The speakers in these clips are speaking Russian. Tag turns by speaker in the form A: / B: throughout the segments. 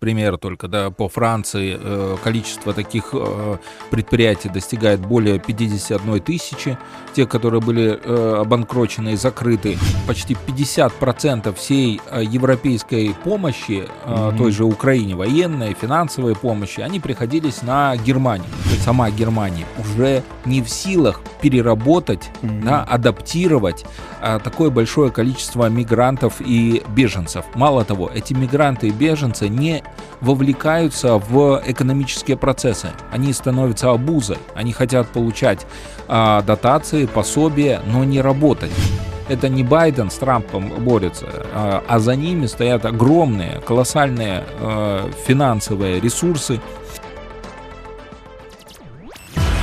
A: примеру только, да, по Франции э, количество таких э, предприятий достигает более 51 тысячи, те, которые были э, обанкрочены и закрыты. Почти 50% всей э, европейской помощи, э, mm-hmm. той же Украине, военной, финансовой помощи, они приходились на Германию. То есть сама Германия уже не в силах переработать, mm-hmm. да, адаптировать э, такое большое количество мигрантов и беженцев. Мало того, эти мигранты и беженцы не вовлекаются в экономические процессы. Они становятся обузой. Они хотят получать э, дотации, пособия, но не работать. Это не Байден с Трампом борется, а, а за ними стоят огромные, колоссальные э, финансовые ресурсы.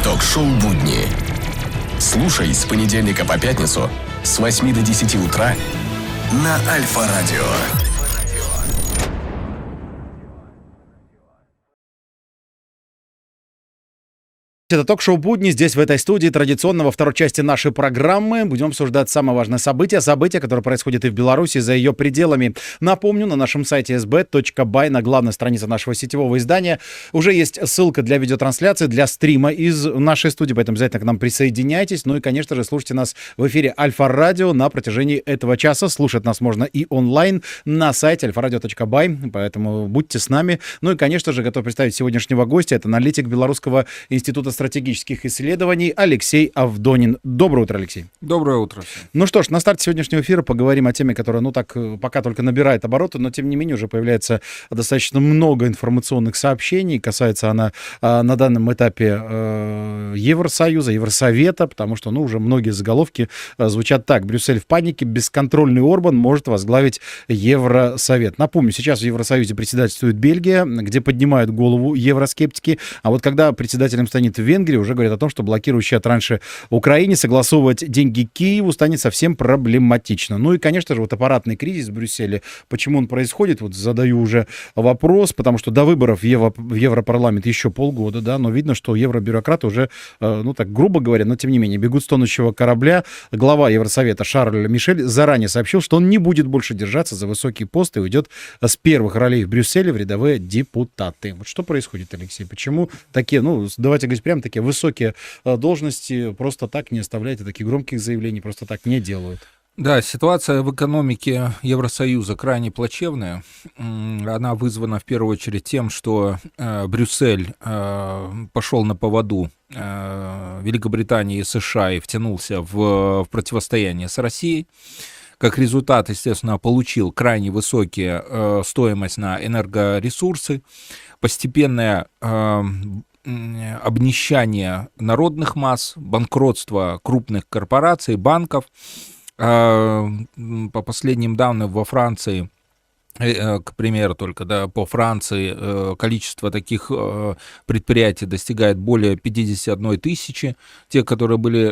B: Ток-шоу «Будни». Слушай с понедельника по пятницу с 8 до 10 утра на Альфа-Радио.
C: Это ток-шоу «Будни». Здесь, в этой студии, традиционно во второй части нашей программы будем обсуждать самое важное событие. Событие, которое происходит и в Беларуси, за ее пределами. Напомню, на нашем сайте sb.by, на главной странице нашего сетевого издания, уже есть ссылка для видеотрансляции, для стрима из нашей студии, поэтому обязательно к нам присоединяйтесь. Ну и, конечно же, слушайте нас в эфире Альфа-Радио на протяжении этого часа. Слушать нас можно и онлайн на сайте alfaradio.by, поэтому будьте с нами. Ну и, конечно же, готов представить сегодняшнего гостя. Это аналитик Белорусского института стратегических исследований Алексей Авдонин. Доброе утро, Алексей.
A: Доброе утро.
C: Ну что ж, на старте сегодняшнего эфира поговорим о теме, которая, ну так, э, пока только набирает обороты, но тем не менее уже появляется достаточно много информационных сообщений. Касается она а, на данном этапе а, Евросоюза, Евросовета, потому что, ну, уже многие заголовки а, звучат так. Брюссель в панике, бесконтрольный Орбан может возглавить Евросовет. Напомню, сейчас в Евросоюзе председательствует Бельгия, где поднимают голову евроскептики, а вот когда председателем станет Венгрии уже говорят о том, что блокирующая раньше Украине согласовывать деньги Киеву станет совсем проблематично. Ну и, конечно же, вот аппаратный кризис в Брюсселе, почему он происходит, вот задаю уже вопрос, потому что до выборов в, Евро, в Европарламент еще полгода, да, но видно, что евробюрократы уже, э, ну так грубо говоря, но тем не менее, бегут с тонущего корабля. Глава Евросовета Шарль Мишель заранее сообщил, что он не будет больше держаться за высокие посты и уйдет с первых ролей в Брюсселе в рядовые депутаты. Вот что происходит, Алексей? Почему такие, ну, давайте говорить прямо, прям такие высокие э, должности просто так не оставляют, и таких громких заявлений просто так не делают.
A: Да, ситуация в экономике Евросоюза крайне плачевная. Она вызвана в первую очередь тем, что э, Брюссель э, пошел на поводу э, Великобритании и США и втянулся в, в противостояние с Россией. Как результат, естественно, получил крайне высокие э, стоимость на энергоресурсы, постепенное э, обнищание народных масс, банкротство крупных корпораций, банков. А, по последним данным во Франции к примеру только, да, по Франции э, количество таких предприятий достигает более 51 тысячи, те, которые были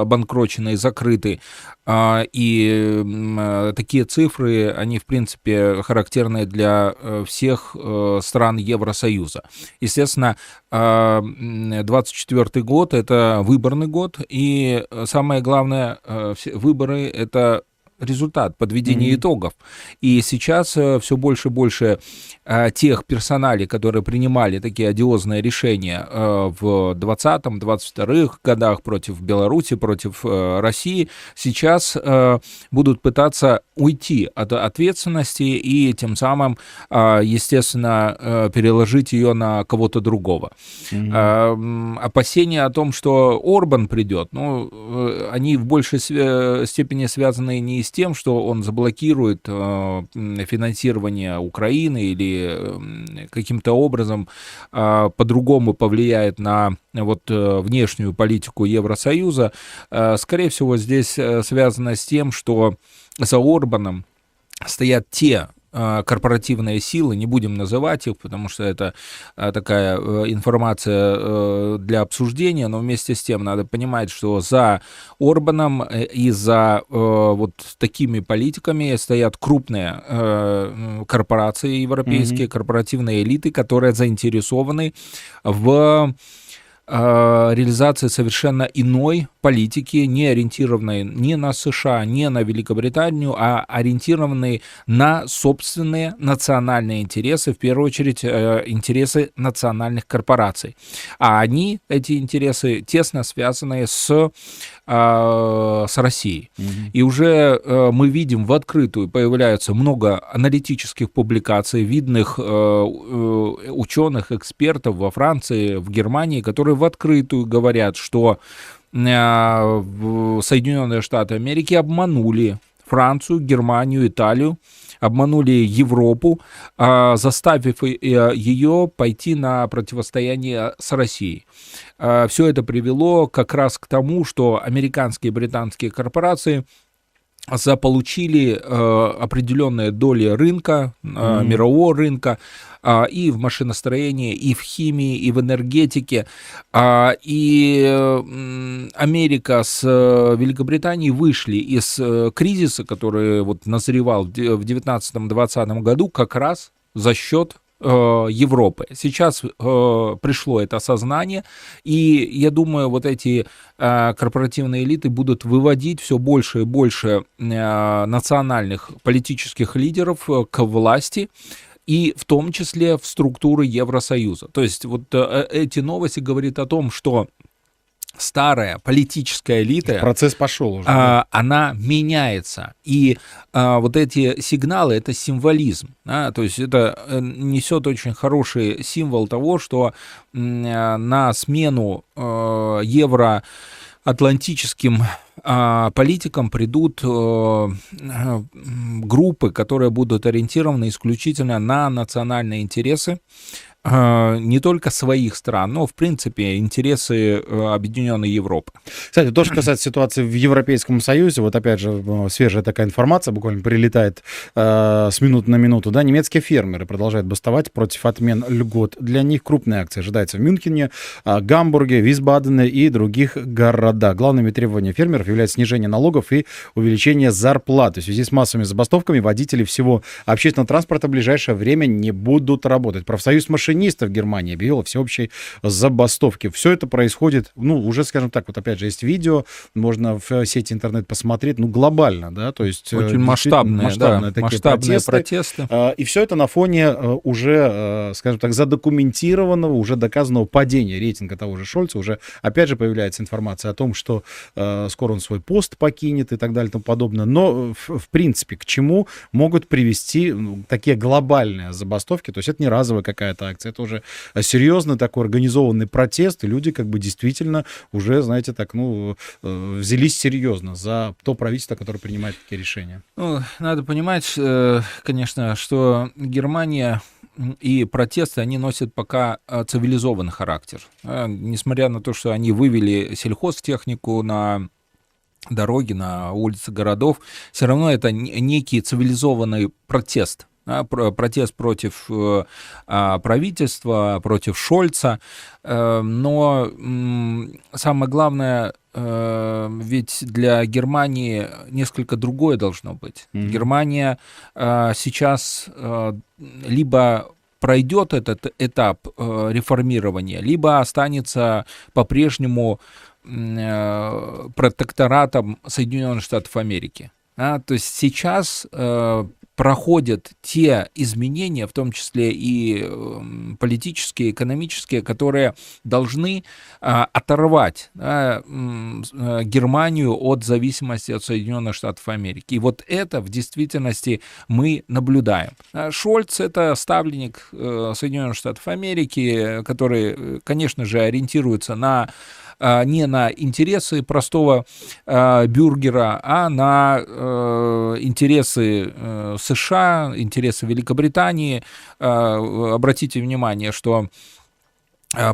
A: обанкрочены и закрыты. А, и такие цифры, они, в принципе, характерны для всех стран Евросоюза. Естественно, 24 а, год – это выборный год, и самое главное, выборы – это результат подведения mm-hmm. итогов. И сейчас э, все больше и больше э, тех персоналей, которые принимали такие одиозные решения э, в 20-м, 22-х годах против Беларуси, против России, сейчас будут пытаться уйти от ответственности и тем самым, естественно, переложить ее на кого-то другого. Mm-hmm. Опасения о том, что Орбан придет, ну, они в большей степени связаны не с с тем, что он заблокирует э, финансирование Украины или э, каким-то образом э, по-другому повлияет на вот внешнюю политику Евросоюза, скорее всего, здесь связано с тем, что за Орбаном стоят те а, корпоративные силы, не будем называть их, потому что это а, такая э, информация э, для обсуждения, но вместе с тем надо понимать, что за Орбаном э, и за вот такими политиками стоят крупные корпорации европейские, mm-hmm. корпоративные элиты, которые заинтересованы в реализации совершенно иной политики, не ориентированной ни на США, ни на Великобританию, а ориентированной на собственные национальные интересы, в первую очередь э, интересы национальных корпораций. А они, эти интересы, тесно связаны с а, с Россией. Угу. И уже э, мы видим в открытую появляются много аналитических публикаций видных э, э, ученых, экспертов во Франции, в Германии, которые в открытую говорят, что Соединенные Штаты Америки обманули Францию, Германию, Италию, обманули Европу, а, заставив ее пойти на противостояние с Россией. Все это привело как раз к тому, что американские и британские корпорации заполучили э, определенные доли рынка, э, mm-hmm. мирового рынка, э, и в машиностроении, и в химии, и в энергетике. Э, и э, Америка с э, Великобританией вышли из э, кризиса, который вот назревал в 19-20 году, как раз за счет Европы. Сейчас э, пришло это осознание, и я думаю, вот эти э, корпоративные элиты будут выводить все больше и больше э, национальных политических лидеров э, к власти, и в том числе в структуры Евросоюза. То есть вот э, эти новости говорят о том, что старая политическая элита...
C: Процесс пошел уже.
A: А, она меняется. И а, вот эти сигналы — это символизм. Да? То есть это э, несет очень хороший символ того, что на смену а, евроатлантическим а, политикам придут а, группы, которые будут ориентированы исключительно на национальные интересы, не только своих стран, но, в принципе, интересы э, Объединенной Европы.
C: Кстати, то, что касается ситуации в Европейском Союзе, вот опять же, э, свежая такая информация буквально прилетает э, с минуты на минуту, да, немецкие фермеры продолжают бастовать против отмен льгот. Для них крупные акции ожидаются в Мюнхене, э, Гамбурге, Висбадене и других городах. Главными требованиями фермеров является снижение налогов и увеличение зарплаты. В связи с массовыми забастовками водители всего общественного транспорта в ближайшее время не будут работать. Профсоюз машин машинистов Германии объявила всеобщей забастовки. Все это происходит, ну, уже, скажем так, вот опять же, есть видео, можно в сети интернет посмотреть, ну, глобально, да, то есть...
A: Э, Очень масштабные, масштабные, да, такие масштабные протесты. протесты.
C: А, и все это на фоне э, уже, э, скажем так, задокументированного, уже доказанного падения рейтинга того же Шольца. Уже, опять же, появляется информация о том, что скоро он свой пост покинет и так далее и тому подобное. Но, в, в принципе, к чему могут привести ну, такие глобальные забастовки? То есть это не разовая какая-то акция, это уже серьезный такой организованный протест, и люди как бы действительно уже, знаете, так, ну, э, взялись серьезно за то правительство, которое принимает такие решения.
A: Ну, надо понимать, э, конечно, что Германия и протесты, они носят пока э, цивилизованный характер. Несмотря на то, что они вывели сельхозтехнику на дороги, на улицы городов, все равно это некий цивилизованный протест протест против э, а, правительства, против Шольца. Э, но самое главное, э, ведь для Германии несколько другое должно быть. Mm-hmm. Германия сейчас либо пройдет этот этап реформирования, либо останется по-прежнему протекторатом Соединенных Штатов Америки. А, то есть сейчас э, проходят те изменения, в том числе и эм, политические, экономические, которые должны а, оторвать да, э, Германию от зависимости от Соединенных Штатов Америки. И вот это в действительности мы наблюдаем. А Шольц — это ставленник э, Соединенных Штатов Америки, который, э, конечно же, ориентируется на а, не на интересы простого а, бюргера, а на э, интересы э, США, интересы Великобритании. А, обратите внимание, что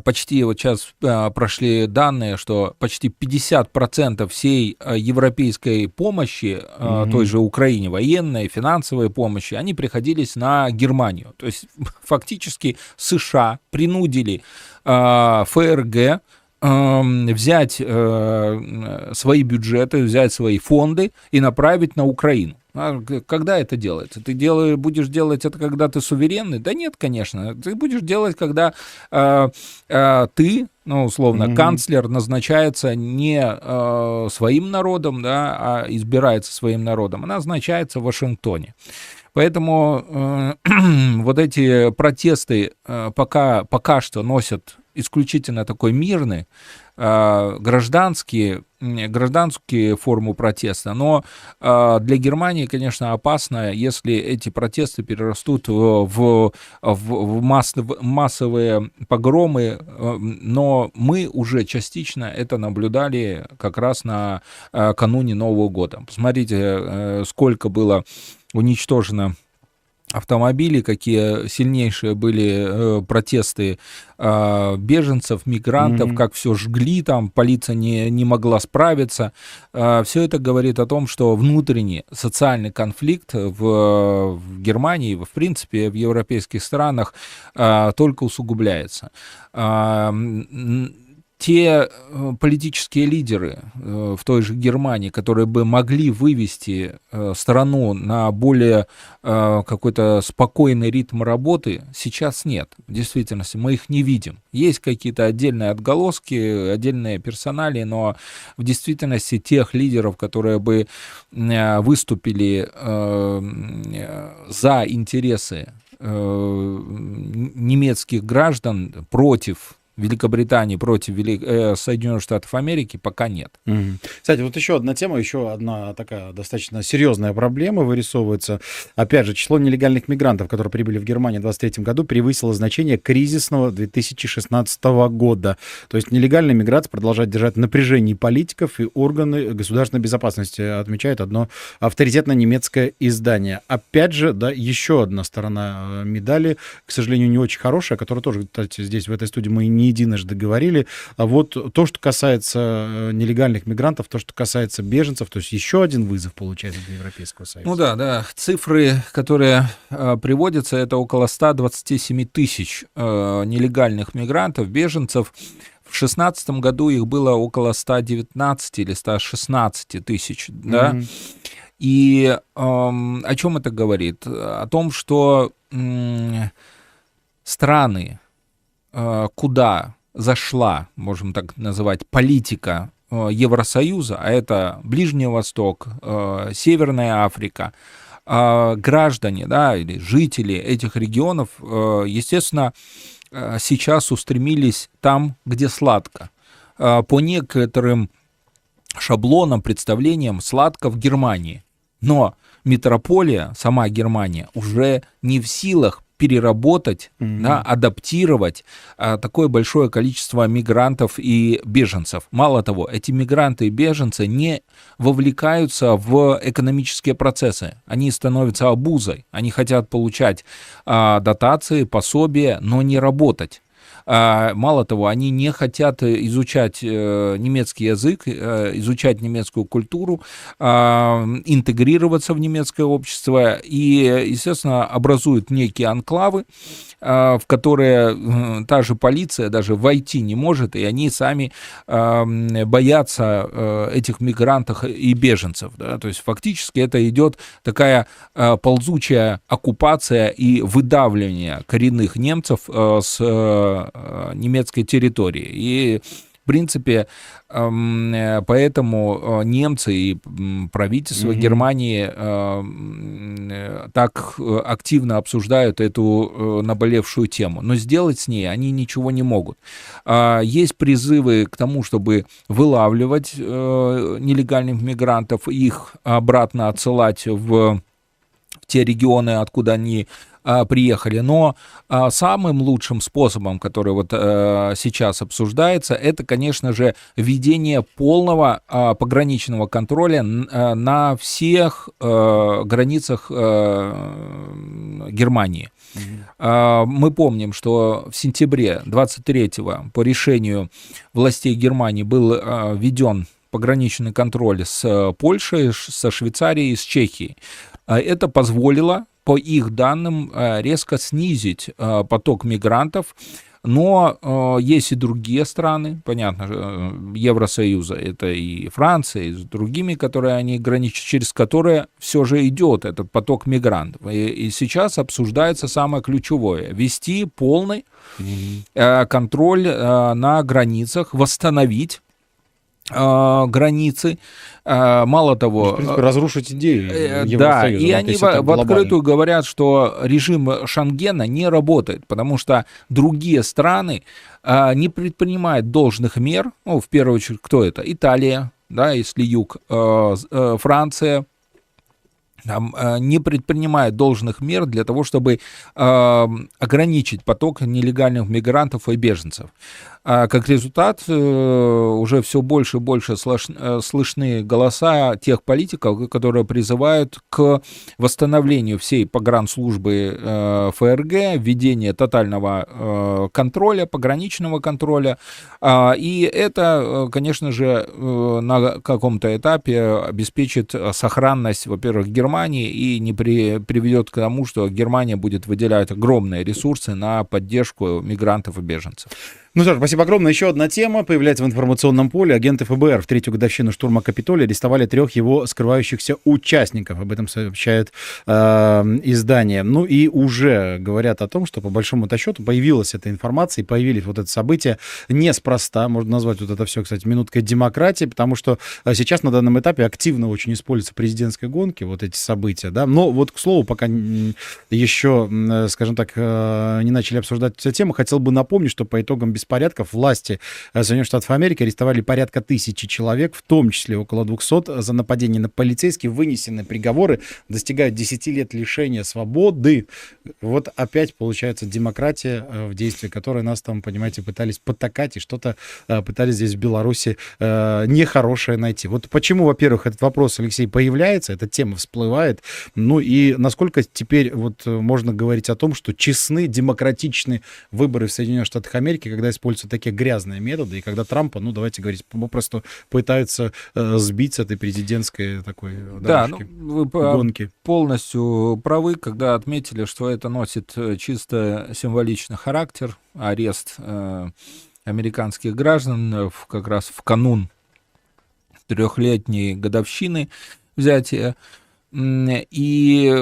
A: почти вот сейчас прошли данные, что почти 50% всей европейской помощи, mm-hmm. той же Украине, военной, финансовой помощи, они приходились на Германию. То есть фактически США принудили ФРГ взять э, свои бюджеты, взять свои фонды и направить на Украину. А когда это делается? Ты делаешь, будешь делать это, когда ты суверенный? Да нет, конечно. Ты будешь делать, когда э, э, ты ну, условно, mm-hmm. канцлер назначается не э, своим народом, да, а избирается своим народом, она назначается в Вашингтоне. Поэтому э, вот эти протесты э, пока, пока что носят исключительно такой мирный, э, гражданские, гражданские формы протеста. Но э, для Германии, конечно, опасно, если эти протесты перерастут в, в, в массовые, массовые погромы. Э, но мы уже частично это наблюдали как раз на э, кануне Нового года. Посмотрите, э, сколько было уничтожено автомобилей, какие сильнейшие были э, протесты э, беженцев, мигрантов, mm-hmm. как все жгли, там полиция не, не могла справиться. Э, все это говорит о том, что внутренний социальный конфликт в, в Германии, в принципе, в европейских странах э, только усугубляется. Э, те э, политические лидеры э, в той же Германии, которые бы могли вывести э, страну на более какой-то спокойный ритм работы, сейчас нет. В действительности мы их не видим. Есть какие-то отдельные отголоски, отдельные персонали, но в действительности тех лидеров, которые бы выступили за интересы немецких граждан против Великобритании против Вели... э, Соединенных Штатов Америки пока нет.
C: Угу. Кстати, вот еще одна тема, еще одна такая достаточно серьезная проблема вырисовывается. Опять же, число нелегальных мигрантов, которые прибыли в Германию в 2023 году, превысило значение кризисного 2016 года. То есть нелегальная миграция продолжает держать напряжение политиков и органы государственной безопасности, отмечает одно авторитетное немецкое издание. Опять же, да, еще одна сторона э, медали, к сожалению, не очень хорошая, которая тоже, кстати, здесь в этой студии мы не единожды говорили. А вот то, что касается э, нелегальных мигрантов, то, что касается беженцев, то есть еще один вызов получается для Европейского Союза.
A: Ну да, да. Цифры, которые э, приводятся, это около 127 тысяч э, нелегальных мигрантов, беженцев. В 2016 году их было около 119 или 116 тысяч, да. Mm-hmm. И э, о чем это говорит? О том, что э, страны, куда зашла, можем так называть, политика э, Евросоюза, а это Ближний Восток, э, Северная Африка, граждане, да, или жители этих регионов, естественно, сейчас устремились там, где сладко. По некоторым шаблонам, представлениям сладко в Германии. Но метрополия, сама Германия, уже не в силах переработать, mm-hmm. да, адаптировать а, такое большое количество мигрантов и беженцев. Мало того, эти мигранты и беженцы не вовлекаются в экономические процессы. Они становятся обузой. Они хотят получать а, дотации, пособия, но не работать. А, мало того, они не хотят изучать э, немецкий язык, э, изучать немецкую культуру, а, интегрироваться в немецкое общество и, естественно, образуют некие анклавы, а, в которые э, та же полиция даже войти не может, и они сами боятся этих мигрантов и беженцев. Да? То есть фактически это идет такая ползучая оккупация и выдавливание коренных немцев с Э, немецкой территории. И в принципе, эм, э, поэтому э, немцы и правительство mm-hmm. Германии так активно обсуждают эту наболевшую тему. Но сделать с ней они ничего не могут. А, есть призывы к тому, чтобы вылавливать нелегальных мигрантов, их обратно отсылать в те регионы, откуда они приехали. Но а, самым лучшим способом, который вот а, сейчас обсуждается, это, конечно же, введение полного а, пограничного контроля а, на всех а, границах а, Германии. Мы помним, что в сентябре 23-го по решению властей Германии был введен пограничный контроль с Польшей, со Швейцарией, с Чехией. Это позволило по их данным, резко снизить поток мигрантов но э, есть и другие страны, понятно, э, Евросоюза, это и Франция, и с другими, которые они граничат, через которые все же идет этот поток мигрантов. И, и сейчас обсуждается самое ключевое: вести полный э, контроль э, на границах, восстановить э, границы. Э, мало того...
C: В принципе, разрушить идею
A: э, Да, и они в, в открытую говорят, что режим Шангена не работает, потому что другие страны э, не предпринимают должных мер. Ну, в первую очередь, кто это? Италия, да, если юг, Франция, не предпринимает должных мер для того, чтобы ограничить поток нелегальных мигрантов и беженцев. А как результат, э, уже все больше и больше э, слышны голоса тех политиков, которые призывают к восстановлению всей погранслужбы э, ФРГ, введение тотального контроля, пограничного контроля. А, и это, конечно же, на каком-то этапе обеспечит сохранность, во-первых, Германии и не при, приведет к тому, что Германия будет выделять огромные ресурсы на поддержку мигрантов и беженцев.
C: Ну что ж, спасибо огромное. Еще одна тема появляется в информационном поле. Агенты ФБР в третью годовщину штурма Капитолия арестовали трех его скрывающихся участников. Об этом сообщает э, издание. Ну и уже говорят о том, что по большому счету появилась эта информация и появились вот это событие неспроста. Можно назвать вот это все, кстати, минуткой демократии, потому что э, сейчас на данном этапе активно очень используются президентской гонки, вот эти события. Да? Но вот, к слову, пока еще, э, скажем так, э, не начали обсуждать эту тему, хотел бы напомнить, что по итогам без беспорядков власти э, Соединенных Штатов Америки арестовали порядка тысячи человек, в том числе около 200 за нападение на полицейских. Вынесены приговоры достигают 10 лет лишения свободы. Вот опять получается демократия э, в действии, которой нас там, понимаете, пытались потакать и что-то э, пытались здесь в Беларуси нехорошее найти. Вот почему, во-первых, этот вопрос, Алексей, появляется, эта тема всплывает, ну и насколько теперь вот можно говорить о том, что честны, демократичны выборы в Соединенных Штатах Америки, когда используются такие грязные методы, и когда Трампа, ну, давайте говорить, попросту пытаются э, сбить с этой президентской такой
A: да, ну, вы гонки. полностью правы, когда отметили, что это носит э, чисто символичный характер, арест э, американских граждан э, в, как раз в канун трехлетней годовщины взятия. И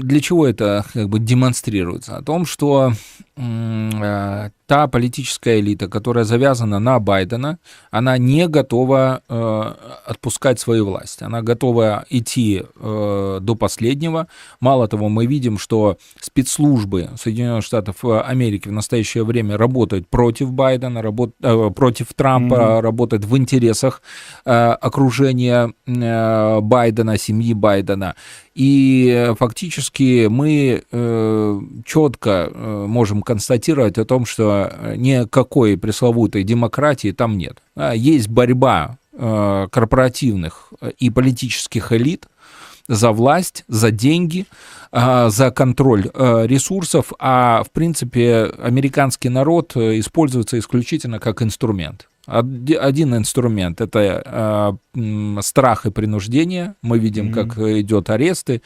A: для чего это как бы демонстрируется? О том, что э, та политическая элита, которая завязана на Байдена, она не готова э, отпускать свою власть. Она готова идти э, до последнего. Мало того, мы видим, что спецслужбы Соединенных Штатов Америки в настоящее время работают против Байдена, работ, э, против Трампа, mm-hmm. работают в интересах э, окружения э, Байдена, семьи Байдена. И фактически мы э, четко э, можем констатировать о том, что никакой пресловутой демократии там нет. Есть борьба э, корпоративных и политических элит за власть, за деньги, э, за контроль э, ресурсов, а в принципе американский народ используется исключительно как инструмент. Один инструмент это э, страх и принуждение. Мы видим, mm-hmm. как идет аресты,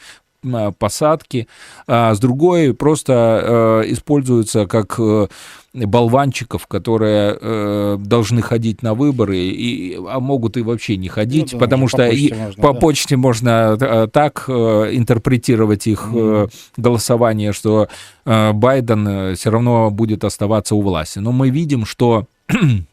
A: посадки. А с другой просто э, используются как э, болванчиков, которые э, должны ходить на выборы, и, а могут и вообще не ходить, ну, да, потому что по почте, и, можно, по да. почте можно э, так э, интерпретировать их mm. голосование, что Байден все равно будет оставаться у власти. Но мы видим, что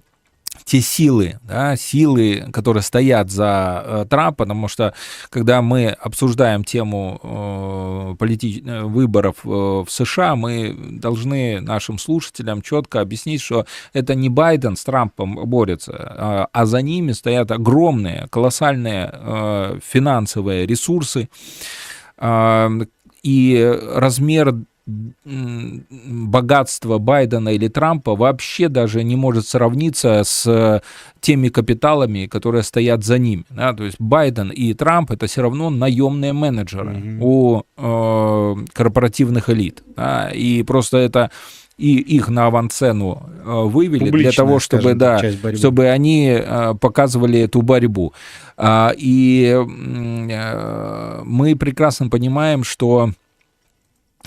A: те силы, да, силы, которые стоят за э, Трампа, потому что когда мы обсуждаем тему э, политич... Э, выборов э, в США, мы должны нашим слушателям четко объяснить, что это не Байден с Трампом борется, э, а за ними стоят огромные, колоссальные э, финансовые ресурсы, э, и размер богатство Байдена или Трампа вообще даже не может сравниться с теми капиталами, которые стоят за ними. Да? То есть Байден и Трамп это все равно наемные менеджеры mm-hmm. у э, корпоративных элит. Да? И просто это и их на авансцену э, вывели Публичная, для того, чтобы, да, чтобы они э, показывали эту борьбу. А, и э, мы прекрасно понимаем, что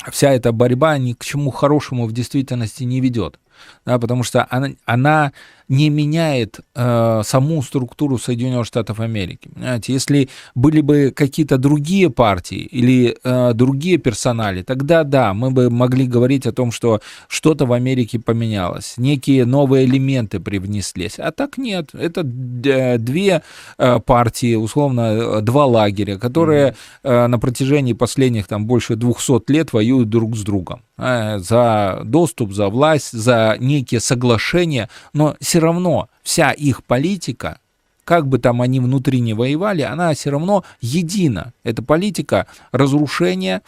A: вся эта борьба ни к чему хорошему в действительности не ведет. Да, потому что она, она не меняет э, саму структуру Соединенных Штатов Америки. Понимаете? Если были бы какие-то другие партии или э, другие персонали, тогда да, мы бы могли говорить о том, что что-то в Америке поменялось, некие новые элементы привнеслись. А так нет. Это две э, партии, условно, два лагеря, которые э, на протяжении последних там больше 200 лет воюют друг с другом э, за доступ, за власть, за некие соглашения, но все равно вся их политика, как бы там они внутри не воевали, она все равно едина. Это политика разрушения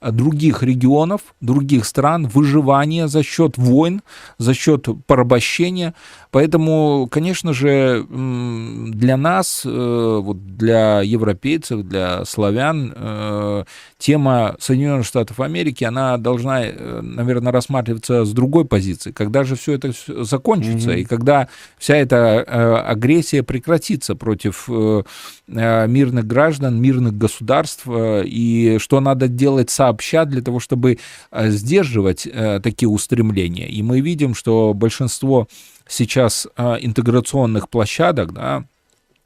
A: других регионов, других стран, выживания за счет войн, за счет порабощения. Поэтому, конечно же, для нас, э, вот для европейцев, для славян, э, тема Соединенных Штатов Америки, она должна, э, наверное, рассматриваться с другой позиции. Когда же все это закончится, mm-hmm. и когда вся эта агрессия прекратится против мирных граждан, мирных государств, и что надо делать сообща для того, чтобы сдерживать такие устремления. И мы видим, что большинство сейчас а, интеграционных площадок, да,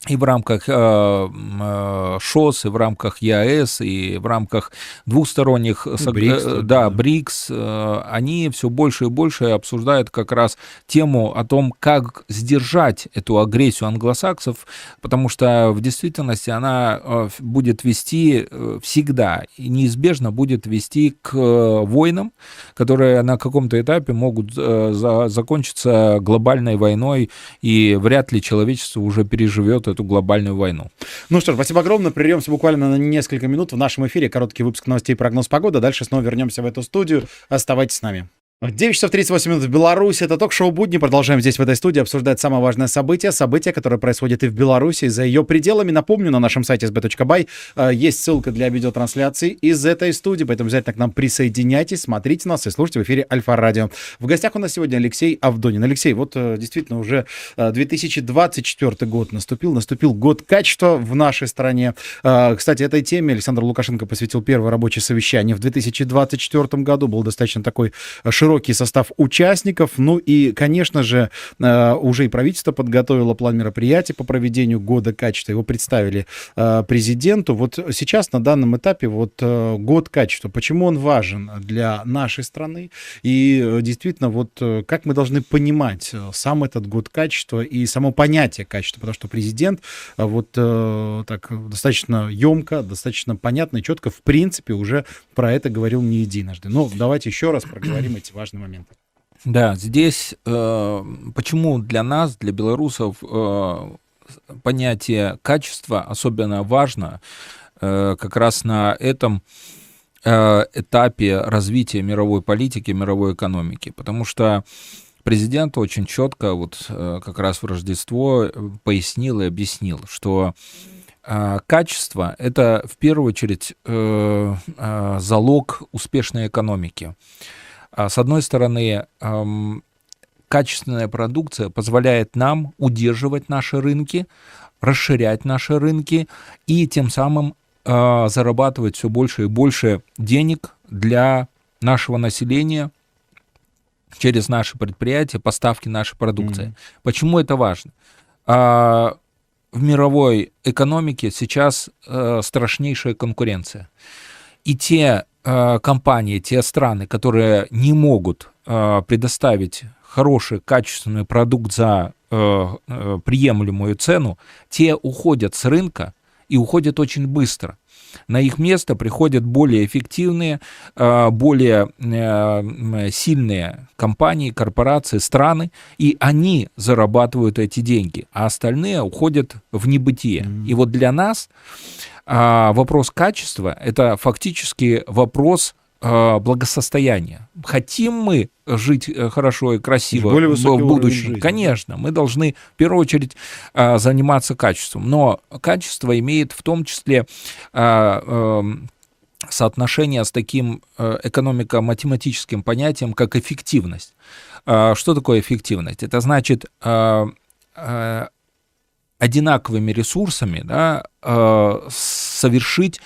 A: и в рамках э, э, ШОС, и в рамках ЕАЭС, и в рамках двухсторонних БРИКС, э, да, БРИКС, они все больше и больше обсуждают как раз тему о том, как сдержать эту агрессию англосаксов, потому что в действительности она будет вести всегда и неизбежно будет вести к войнам, которые на каком-то этапе могут за, закончиться глобальной войной, и вряд ли человечество уже переживет эту глобальную войну.
C: Ну что ж, спасибо огромное. Прервемся буквально на несколько минут в нашем эфире. Короткий выпуск новостей и прогноз погоды. Дальше снова вернемся в эту студию. Оставайтесь с нами. 9 часов 38 минут в Беларуси. Это ток-шоу «Будни». Продолжаем здесь, в этой студии, обсуждать самое важное событие. Событие, которое происходит и в Беларуси, за ее пределами. Напомню, на нашем сайте sb.by э, есть ссылка для видеотрансляции из этой студии, поэтому обязательно к нам присоединяйтесь, смотрите нас и слушайте в эфире Альфа-Радио. В гостях у нас сегодня Алексей Авдонин. Алексей, вот э, действительно уже 2024 э, год наступил. Наступил год качества в нашей стране. Кстати, этой теме Александр Лукашенко посвятил первое рабочее совещание в 2024 году. Был достаточно такой широкий широкий состав участников. Ну и, конечно же, э, уже и правительство подготовило план мероприятий по проведению года качества. Его представили э, президенту. Вот сейчас на данном этапе вот э, год качества. Почему он важен для нашей страны? И действительно, вот как мы должны понимать сам этот год качества и само понятие качества? Потому что президент вот так достаточно емко, достаточно понятно и четко, в принципе, уже про это говорил не единожды. Но давайте еще раз проговорим эти важный момент.
A: Да, здесь э, почему для нас, для белорусов, э, понятие качества особенно важно э, как раз на этом э, этапе развития мировой политики, мировой экономики, потому что президент очень четко вот э, как раз в Рождество пояснил и объяснил, что э, качество это в первую очередь э, э, залог успешной экономики. А, с одной стороны, качественная продукция позволяет нам удерживать наши рынки, расширять наши рынки и тем самым а, зарабатывать все больше и больше денег для нашего населения через наши предприятия, поставки нашей продукции. Mm-hmm. Почему это важно? А, в мировой экономике сейчас э, страшнейшая конкуренция. И те компании, те страны, которые не могут э, предоставить хороший, качественный продукт за э, приемлемую цену, те уходят с рынка и уходят очень быстро. На их место приходят более эффективные, более сильные компании, корпорации, страны, и они зарабатывают эти деньги, а остальные уходят в небытие. Mm-hmm. И вот для нас а вопрос качества – это фактически вопрос а, благосостояния. Хотим мы жить э, хорошо и красиво
C: Более в
A: будущем? Конечно, мы должны в первую очередь а, заниматься качеством. Но качество имеет в том числе эм, соотношение с таким э, экономико-математическим понятием, как эффективность. Что такое эффективность? Это значит одинаковыми ресурсами да, э, совершить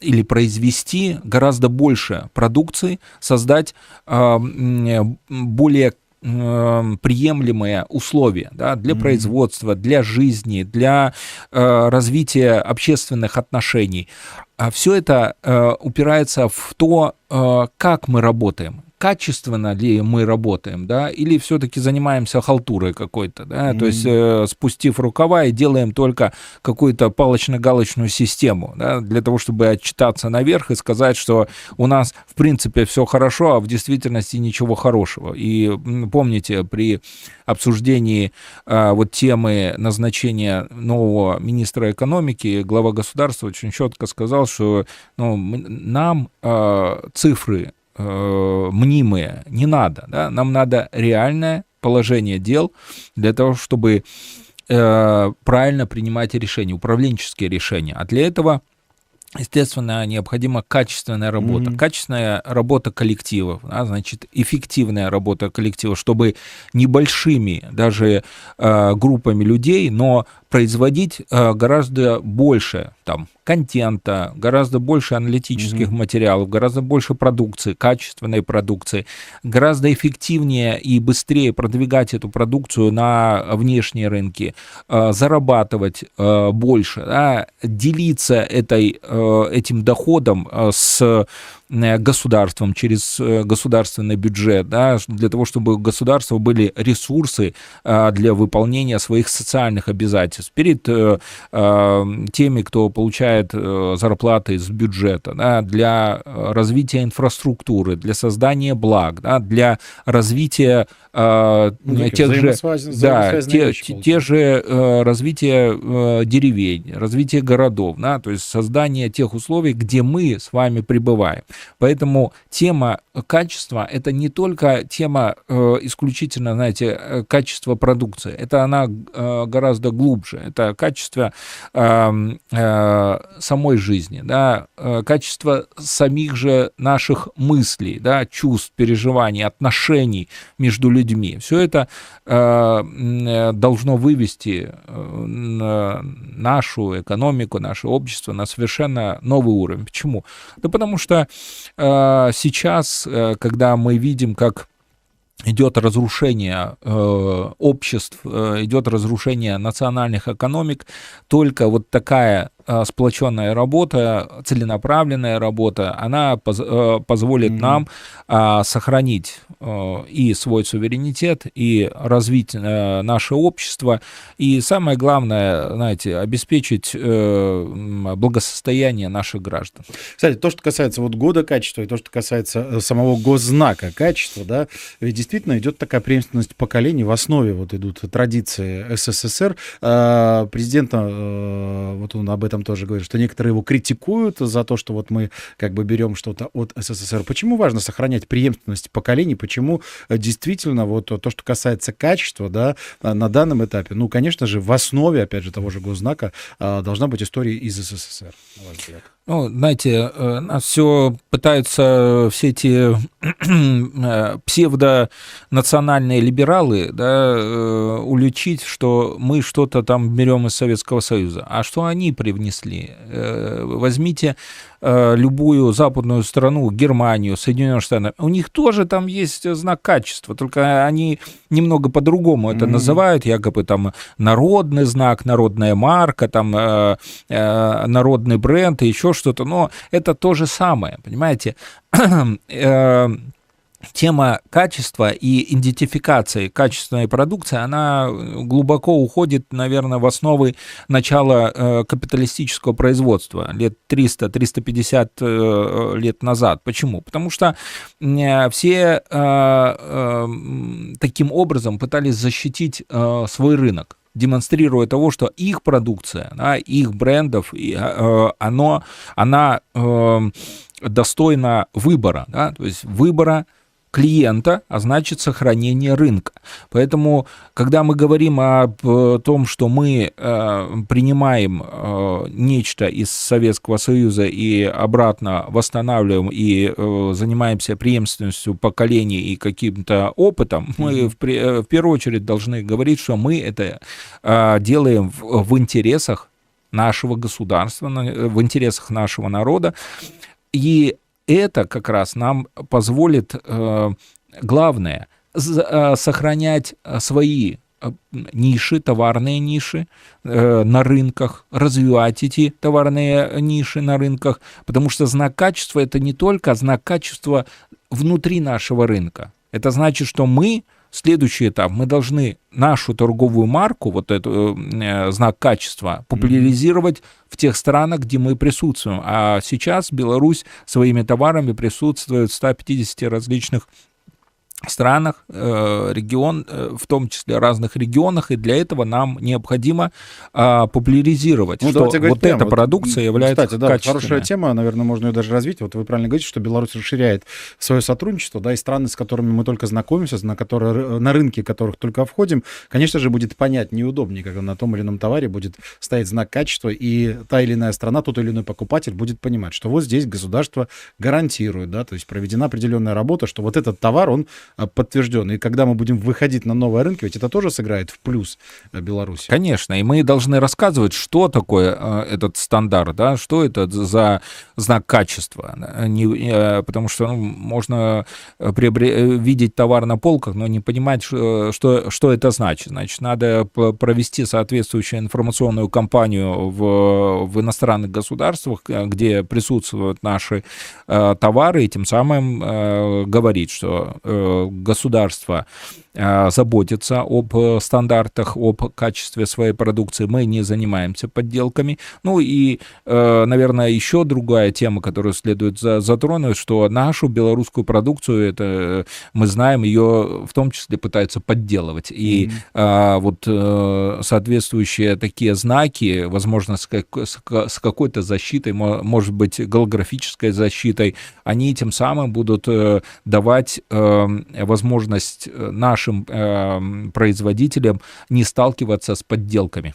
A: или произвести гораздо больше продукции, создать более приемлемые условия да, для mm-hmm. производства, для жизни, для э, развития общественных отношений. А все это э, упирается в то, э, как мы работаем качественно ли мы работаем, да, или все-таки занимаемся халтурой какой-то, да, mm-hmm. то есть э, спустив рукава и делаем только какую-то палочно-галочную систему, да, для того, чтобы отчитаться наверх и сказать, что у нас, в принципе, все хорошо, а в действительности ничего хорошего. И помните, при обсуждении э, вот темы назначения нового министра экономики глава государства очень четко сказал, что ну, нам э, цифры э, мнимые не надо. Да? Нам надо реальное положение дел для того, чтобы э, правильно принимать решения, управленческие решения. А для этого Естественно, необходима качественная работа. Mm-hmm. Качественная работа коллективов, да, значит, эффективная работа коллектива, чтобы небольшими даже э, группами людей, но производить э, гораздо больше там контента, гораздо больше аналитических mm-hmm. материалов, гораздо больше продукции, качественной продукции, гораздо эффективнее и быстрее продвигать эту продукцию на внешние рынки, э, зарабатывать э, больше, да, делиться этой, э, этим доходом э, с Э, государством через э, государственный бюджет, да, для того, чтобы у государства были ресурсы э, для выполнения своих социальных обязательств перед теми, кто получает зарплаты из бюджета, да, для развития инфраструктуры, для создания благ, да, для развития ну, тех же, да, те, те же э, развитие э, деревень, развитие городов, да, то есть создание тех условий, где мы с вами пребываем. Поэтому тема качества это не только тема э, исключительно, знаете, э, качества продукции, это она э, гораздо глубже, это качество э, э, самой жизни, да, э, качество самих же наших мыслей, да, чувств, переживаний, отношений между людьми. Все это э, э должно вывести э, нашу экономику, наше общество на совершенно новый уровень. Почему? Да потому что сейчас Э, когда мы видим, как идет разрушение э, обществ, э, идет разрушение национальных экономик, только вот такая э, сплоченная работа, целенаправленная работа, она поз, э, позволит mm-hmm. нам э, сохранить э, и свой суверенитет, и развить э, наше общество, и самое главное, знаете, обеспечить э, благосостояние наших граждан.
C: Кстати, то, что касается вот года качества, и то, что касается э, самого госзнака качества, да, ведь действительно идет такая преемственность поколений, в основе вот идут традиции СССР. А, президента, э, вот он об этом тоже говорит, что некоторые его критикуют за то, что вот мы как бы берем что-то от СССР. Почему важно сохранять преемственность поколений? Почему э, действительно вот то, что касается качества, да, на данном этапе, ну, конечно же, в основе, опять же, того же госзнака а, должна быть история из СССР, на ваш взгляд?
A: Ну, знаете, э, нас все пытаются все эти э, псевдонациональные либералы да, э, уличить, что мы что-то там берем из Советского Союза. А что они привнесли? Возьмите Э, любую западную страну, Германию, Соединенные Штаты, у них тоже там есть знак качества, только они немного по-другому это mm-hmm. называют, якобы там народный знак, народная марка, там э, э, народный бренд и еще что-то, но это то же самое, понимаете? Э, тема качества и идентификации качественной продукции, она глубоко уходит, наверное, в основы начала э, капиталистического производства лет 300-350 э, лет назад. Почему? Потому что э, все таким образом пытались защитить свой рынок демонстрируя того, что их продукция, да, их брендов, оно, она достойна выбора, да, то есть выбора клиента, а значит сохранение рынка. Поэтому, когда мы говорим об э, том, что мы э, принимаем э, нечто из Советского Союза и обратно восстанавливаем и э, занимаемся преемственностью поколений и каким-то опытом, мы в, в первую очередь должны говорить, что мы это э, делаем в, в интересах нашего государства, в интересах нашего народа. И это как раз нам позволит, э, главное, э, сохранять свои ниши, товарные ниши э, на рынках, развивать эти товарные ниши на рынках, потому что знак качества это не только знак качества внутри нашего рынка. Это значит, что мы Следующий этап. Мы должны нашу торговую марку, вот эту э, знак качества, популяризировать в тех странах, где мы присутствуем. А сейчас Беларусь своими товарами присутствует в 150 различных странах, э, регион, э, в том числе разных регионах, и для этого нам необходимо а, популяризировать, ну, что вот прямо. эта продукция является
C: Кстати, да, хорошая тема, наверное, можно ее даже развить. Вот вы правильно говорите, что Беларусь расширяет свое сотрудничество, да, и страны, с которыми мы только знакомимся, на, которые, на рынке которых только входим, конечно же, будет понять неудобнее, когда на том или ином товаре будет стоять знак качества, и та или иная страна, тот или иной покупатель будет понимать, что вот здесь государство гарантирует, да, то есть проведена определенная работа, что вот этот товар, он подтвержден. И когда мы будем выходить на новые рынки, ведь это тоже сыграет в плюс э, Беларуси.
A: Конечно, и мы должны рассказывать, что такое э, этот стандарт, да, что это за знак качества. Не, э, потому что ну, можно приобре- видеть товар на полках, но не понимать, что, что это значит. Значит, надо провести соответствующую информационную кампанию в, в иностранных государствах, где присутствуют наши товары, и тем самым говорить, что государство Э, заботиться об э, стандартах, об качестве своей продукции. Мы не занимаемся подделками. Ну и, э, наверное, еще другая тема, которую следует затронуть, что нашу белорусскую продукцию, это мы знаем, ее в том числе пытаются подделывать. И mm-hmm. вот соответствующие такие знаки, возможно, с, как, с какой-то защитой, может быть, голографической защитой, они тем самым будут давать возможность нашим нашим э, производителям не сталкиваться с подделками.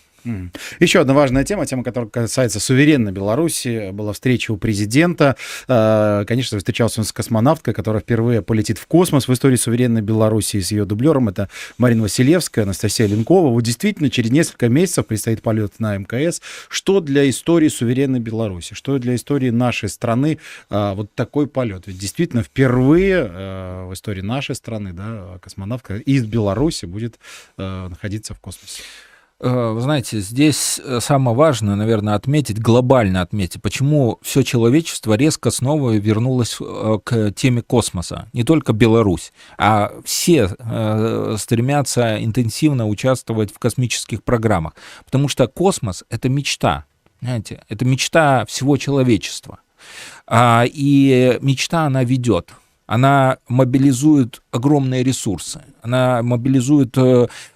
C: Еще одна важная тема, тема, которая касается суверенной Беларуси. Была встреча у президента. Э, конечно, встречался он с космонавткой, которая впервые полетит в космос в истории суверенной Беларуси с ее дублером. Это Марина Василевская, Анастасия Ленкова. Вот действительно, через несколько месяцев предстоит полет на МКС. Что для истории суверенной Беларуси? Что для истории нашей страны э, вот такой полет? Ведь действительно впервые э, в истории нашей страны да, космонавтка из Беларуси будет находиться в космосе.
A: Э, вы знаете, здесь э, самое важное, наверное, отметить, глобально отметить, почему все человечество резко снова вернулось э, к теме космоса. Не только Беларусь, а все стремятся интенсивно участвовать в космических программах. Потому что космос — это мечта. Знаете, это мечта всего человечества. А, и мечта, она ведет она мобилизует огромные ресурсы, она мобилизует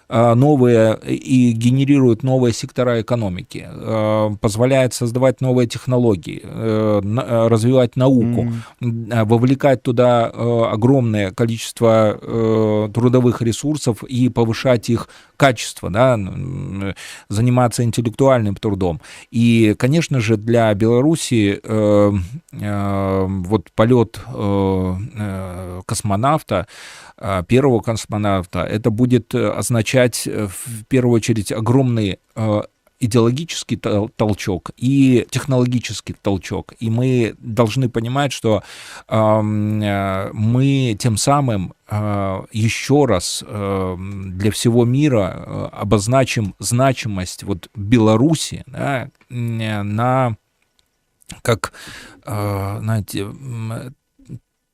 A: Э, новые и генерирует новые сектора экономики, э, позволяет создавать новые технологии, э, развивать науку, mm-hmm. вовлекать туда огромное количество трудовых ресурсов и повышать их качество, да, заниматься интеллектуальным трудом. И, конечно же, для Беларуси вот полет космонавта первого космонавта, это будет э, означать э, в первую очередь огромный э, идеологический толчок и технологический толчок. И мы должны понимать, что э, мы тем самым э, еще раз э, для всего мира обозначим значимость вот Беларуси да, на как, знаете,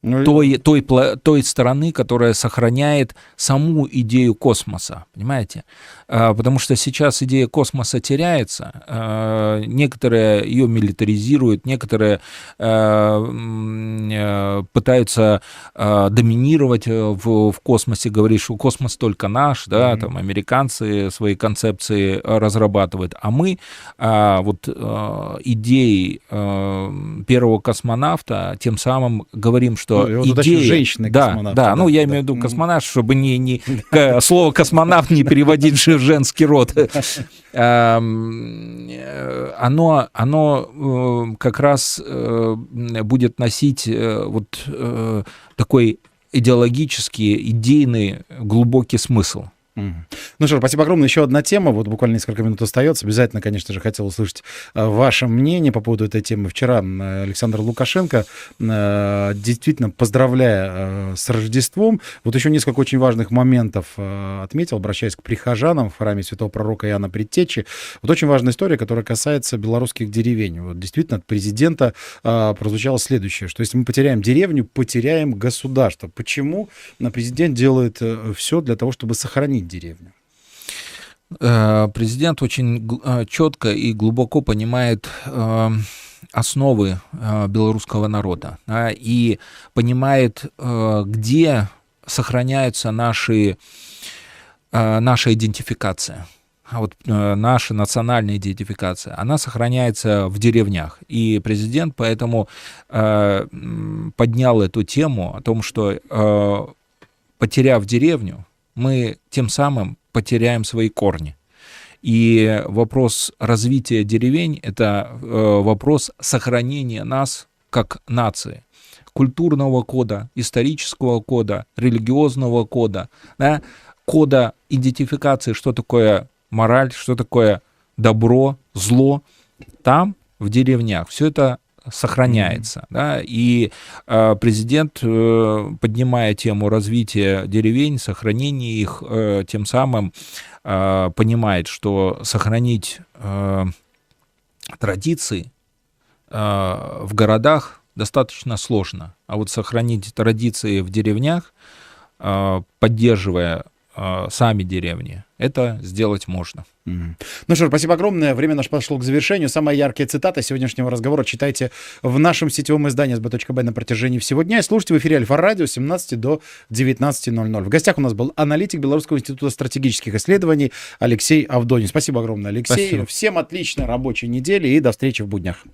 A: ну, той, той, той страны, которая сохраняет саму идею космоса, понимаете? А, потому что сейчас идея космоса теряется, а, некоторые ее милитаризируют, некоторые а, пытаются доминировать в, в космосе, говорить, что космос только наш, да, mm-hmm. там американцы свои концепции разрабатывают, а мы вот идеей первого космонавта тем самым говорим, что ну, идея...
C: женщины
A: да, да, да, ну я имею в виду космонавт, чтобы не, не слово космонавт не переводить в женский род. Эм, э, оно, оно э, как раз э, будет носить вот такой идеологический, идейный, глубокий смысл.
C: Ну что ж, спасибо огромное. Еще одна тема, вот буквально несколько минут остается. Обязательно, конечно же, хотел услышать э, ваше мнение по поводу этой темы. Вчера Александр Лукашенко, э, действительно поздравляя э, с Рождеством, вот еще несколько очень важных моментов отметил, обращаясь к прихожанам в храме святого пророка Иоанна Предтечи. Вот очень важная история, которая касается белорусских деревень. Вот действительно от президента прозвучало следующее, что если мы потеряем деревню, потеряем государство. Почему президент делает все для того, чтобы сохранить изменить деревню?
A: Э, президент очень э, четко и глубоко понимает э, основы белорусского народа и понимает, где сохраняются наши, наша идентификация. А вот наша национальная идентификация, она сохраняется в деревнях. И президент поэтому поднял эту тему о том, что потеряв деревню, мы тем самым потеряем свои корни. И вопрос развития деревень — это э, вопрос сохранения нас как нации культурного кода, исторического кода, религиозного кода, да, кода идентификации, что такое мораль, что такое добро, зло. Там, в деревнях, все это сохраняется. Mm-hmm. Да, и э, президент, э, поднимая тему развития деревень, сохранения их, э, тем самым э, понимает, что сохранить э, традиции э, в городах достаточно сложно, а вот сохранить традиции в деревнях, э, поддерживая э, сами деревни, это сделать можно.
C: Mm. Ну что ж, спасибо огромное. Время наше подошло к завершению. Самая яркая цитата сегодняшнего разговора читайте в нашем сетевом издании sb.b на протяжении всего дня. И слушайте в эфире Альфа-радио с 17 до 19.00. В гостях у нас был аналитик Белорусского института стратегических исследований Алексей Авдонин. Спасибо огромное, Алексей. Спасибо. Всем отличной рабочей недели и до встречи в буднях.